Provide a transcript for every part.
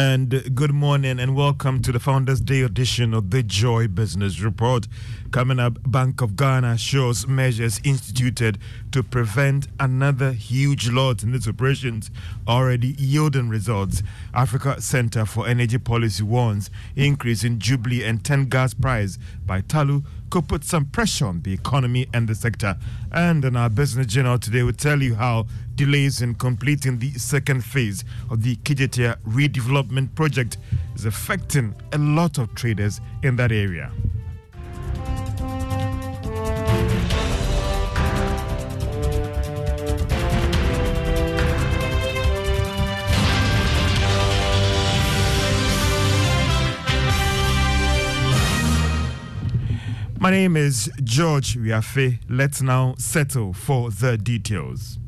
And good morning and welcome to the Founders Day edition of the Joy Business Report. Coming up, Bank of Ghana shows measures instituted to prevent another huge loss in its operations already yielding results. Africa Center for Energy Policy warns increase in Jubilee and TEN gas price by Tullow could put some pressure on the economy and the sector. And in our business journal today, we'll tell you how delays in completing the second phase of the Kejetia redevelopment project is affecting a lot of traders in that area. My name is George Wiafe. Let's now settle for the details.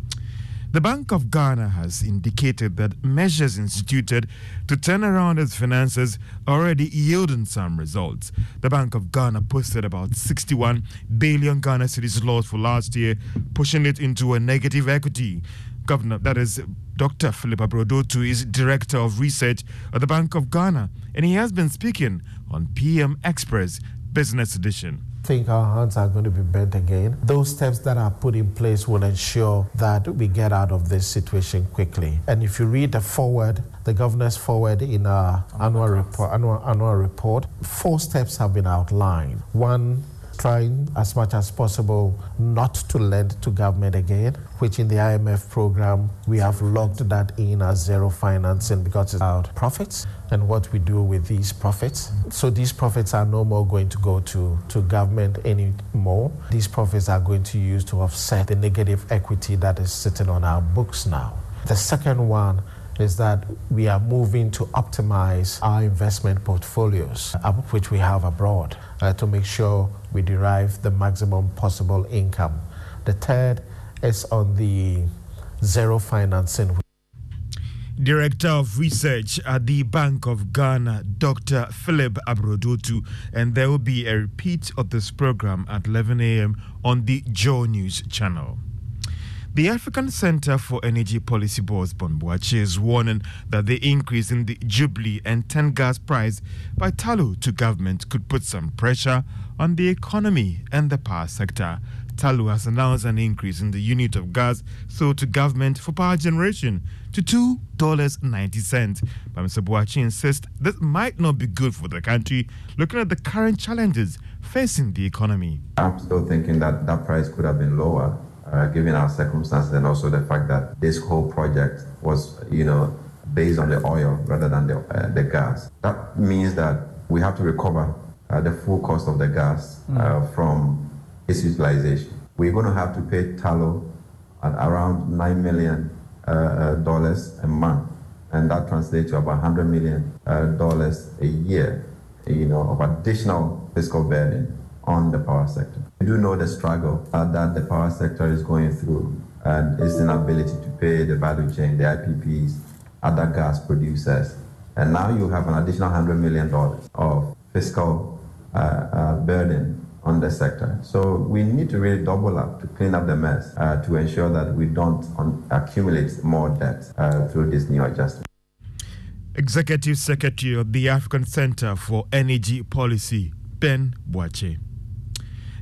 The Bank of Ghana has indicated that measures instituted to turn around its finances already yielding some results. The Bank of Ghana posted about 61 billion Ghana cedis loss for last year, pushing it into a negative equity. Governor, that is Dr. Philip Abradu-Otoo, is Director of Research at the Bank of Ghana, and he has been speaking on PM Express Business Edition think our hands are going to be bent again. Those steps that are put in place will ensure that we get out of this situation quickly. And if you read the forward, the governor's forward in our annual report, annual, annual report, four steps have been outlined. One trying as much as possible not to lend to government again, which in the IMF program we have locked that in as zero financing because it's about profits and what we do with these profits. So these profits are no more going to go to, to government anymore. These profits are going to use to offset the negative equity that is sitting on our books now. The second one is that we are moving to optimize our investment portfolios, uh, which we have abroad, uh, to make sure we derive the maximum possible income. The third is on the zero financing. Director of Research at the Bank of Ghana, Dr. Philip Abradu-Otoo, and there will be a repeat of this program at 11 a.m. on the Joy News channel. The African Center for Energy Policy Boss Ben Boakye is warning that the increase in the Jubilee and TEN gas price by Tullow to government could put some pressure on the economy and the power sector. Tullow has announced an increase in the unit of gas sold to government for power generation to $2.90. But Mr. Boakye insists this might not be good for the country, looking at the current challenges facing the economy. I'm still thinking that that price could have been lower uh, given our circumstances and also the fact that this whole project was, you know, based on the oil rather than the, uh, the gas. That means that we have to recover uh, the full cost of the gas mm. from its utilization. We're going to have to pay Tullow at around $9 million uh, uh, a month, and that translates to about 100 million uh, dollars a year, you know, of additional fiscal burden on the power sector. We do know the struggle uh, that the power sector is going through and its inability to pay the value chain, the IPPs, other gas producers. And now you have an additional $100 million of fiscal uh, uh, burden on the sector. So we need to really double up to clean up the mess uh, to ensure that we don't un- accumulate more debt uh, through this new adjustment. Executive Secretary of the African Center for Energy Policy, Ben Boakye.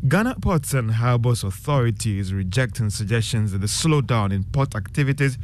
Ghana Ports and Harbours Authority is rejecting suggestions that the slowdown in port activities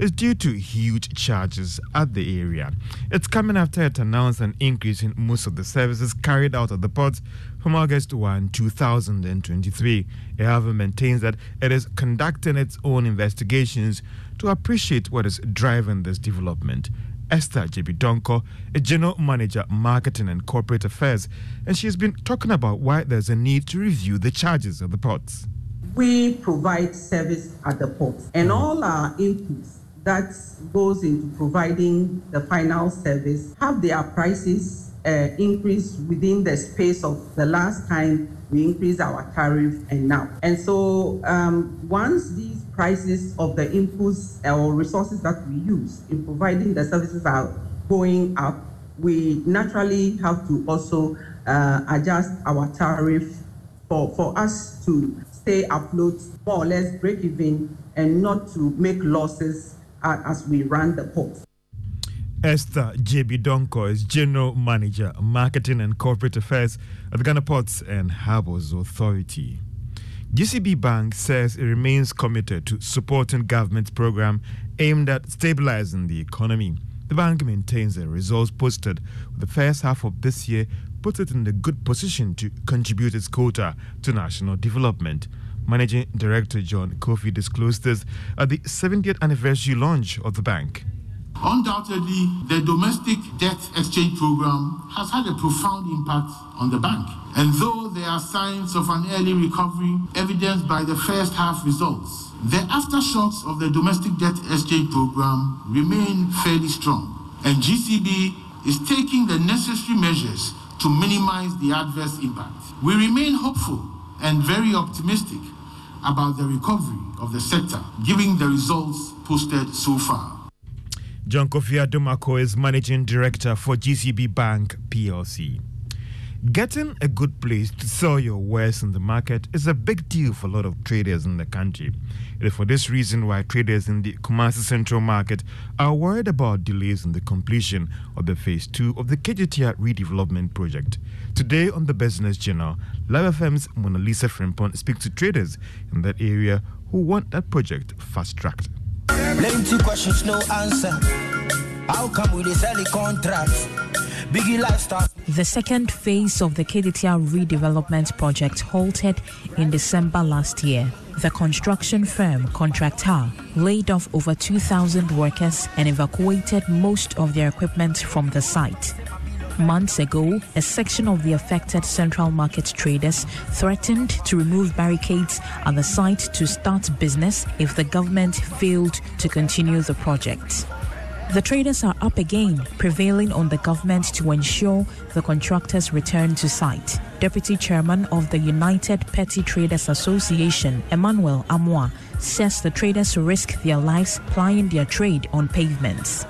is due to huge charges at the area. It's coming after it announced an increase in most of the services carried out at the ports from August 1, 2023. It, however, maintains that it is conducting its own investigations to appreciate what is driving this development. Esther Gyebi-Donkor, a general manager, marketing and corporate affairs, and she has been talking about why there's a need to review the charges of the ports. We provide service at the ports, and all our inputs that goes into providing the final service have their prices uh, increase within the space of the last time we increased our tariff and now. And so um, once these prices of the inputs or resources that we use in providing the services are going up, we naturally have to also uh, adjust our tariff for, for us to stay afloat, more or less break even, and not to make losses uh, as we run the port. Esther Gyebi-Donkor is General Manager, Marketing and Corporate Affairs at the Ghana Ports and Harbours Authority. GCB Bank says it remains committed to supporting government's program aimed at stabilizing the economy. The bank maintains the results posted with the first half of this year puts it in a good position to contribute its quota to national development. Managing Director John Kofi disclosed this at the 70th anniversary launch of the bank. Undoubtedly, the domestic debt exchange program has had a profound impact on the bank. And though there are signs of an early recovery evidenced by the first half results, the aftershocks of the domestic debt exchange program remain fairly strong. And GCB is taking the necessary measures to minimize the adverse impact. We remain hopeful and very optimistic about the recovery of the sector, given the results posted so far. John Kofi Adomako is Managing Director for GCB Bank PLC. Getting a good place to sell your wares in the market is a big deal for a lot of traders in the country. It is for this reason why traders in the Kumasi Central Market are worried about delays in the completion of the phase two of the Kejetia redevelopment project. Today on the Business Journal, Luv FM's Mona Lisa Frimpon speaks to traders in that area who want that project fast tracked. Plenty questions, no answer. How come we sell the contract? Biggie lifestyle. The second phase of the Kejetia redevelopment project halted in December last year. The construction firm Contracta laid off over 2,000 workers and evacuated most of their equipment from the site. Months ago, a section of the affected central market traders threatened to remove barricades at the site to start business if the government failed to continue the project. The traders are up again, prevailing on the government to ensure the contractors return to site. Deputy Chairman of the United Petty Traders Association, Emmanuel Amwa, says the traders risk their lives plying their trade on pavements.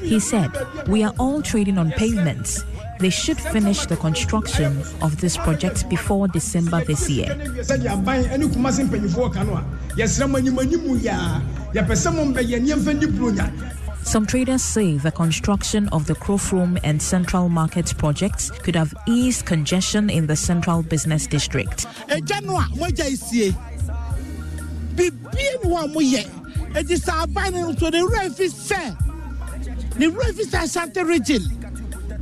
He said, We are all trading on pavements. They should finish the construction of this project before December this year. Some traders say the construction of the Krofrom and Central Market projects could have eased congestion in the Central Business District.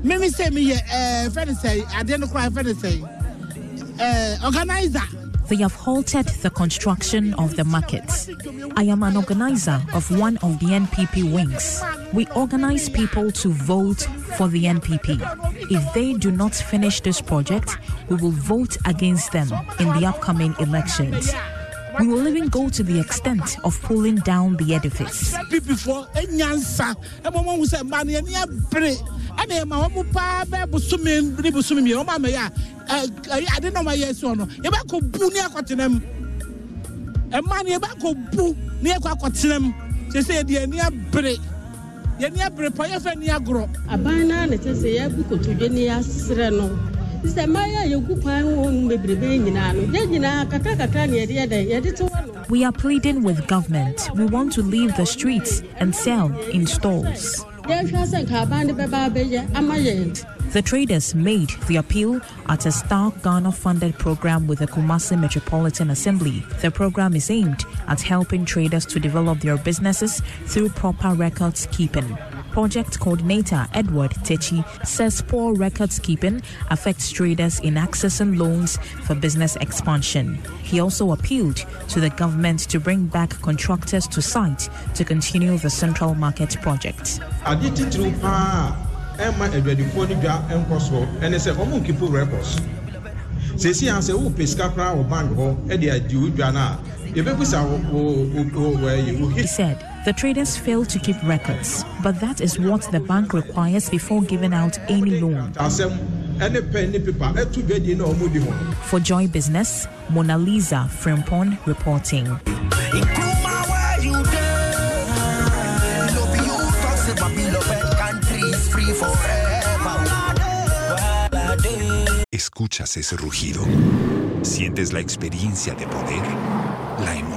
mímí sẹ mi yẹ ẹ fẹni sẹ adeɛ no kora fẹni sẹ ẹ organizer. They have halted the construction of the markets. I am an organizer of one of the NPP wings. We organize people to vote for the NPP. If they do not finish this project, we will vote against them in the upcoming elections. We will even go to the extent of pulling down the edifice. ɛma wɔn paa bɛɛ bosomi ne bosomi mmienu wɔn ama yɛ a ɛɛ ade na wɔn ayɛ esi wɔn no yɛbɛ bu ne akɔtena mu ɛmaa no yɛbɛ bu ne yɛkɔ akɔtena mu sese yɛde yɛn abere yɛn abere pɔ yɛfɛ ni agorɔ. aban naa na kyɛ sɛ yɛabu kotodwe ne yɛasrɛ no sɛ yɛgu kwan wɔ bebrebe nyinaa no yɛn nyinaa ne yɛde yɛde to hɔ no. We are pleading with government. We want to leave the streets and sell in stalls. The traders made the appeal at a Star Ghana funded program with the Kumasi Metropolitan Assembly. The program is aimed at helping traders to develop their businesses through proper records keeping. Project coordinator Edward Techi says poor records keeping affects traders in accessing loans for business expansion. He also appealed to the government to bring back contractors to site to continue the Central Market project. records He said the traders fail to keep records, but that is what the bank requires before giving out any loan. For Joy Business, Mona Lisa Frimpon reporting. Escuchas ese rugido. Sientes la experiencia de poder,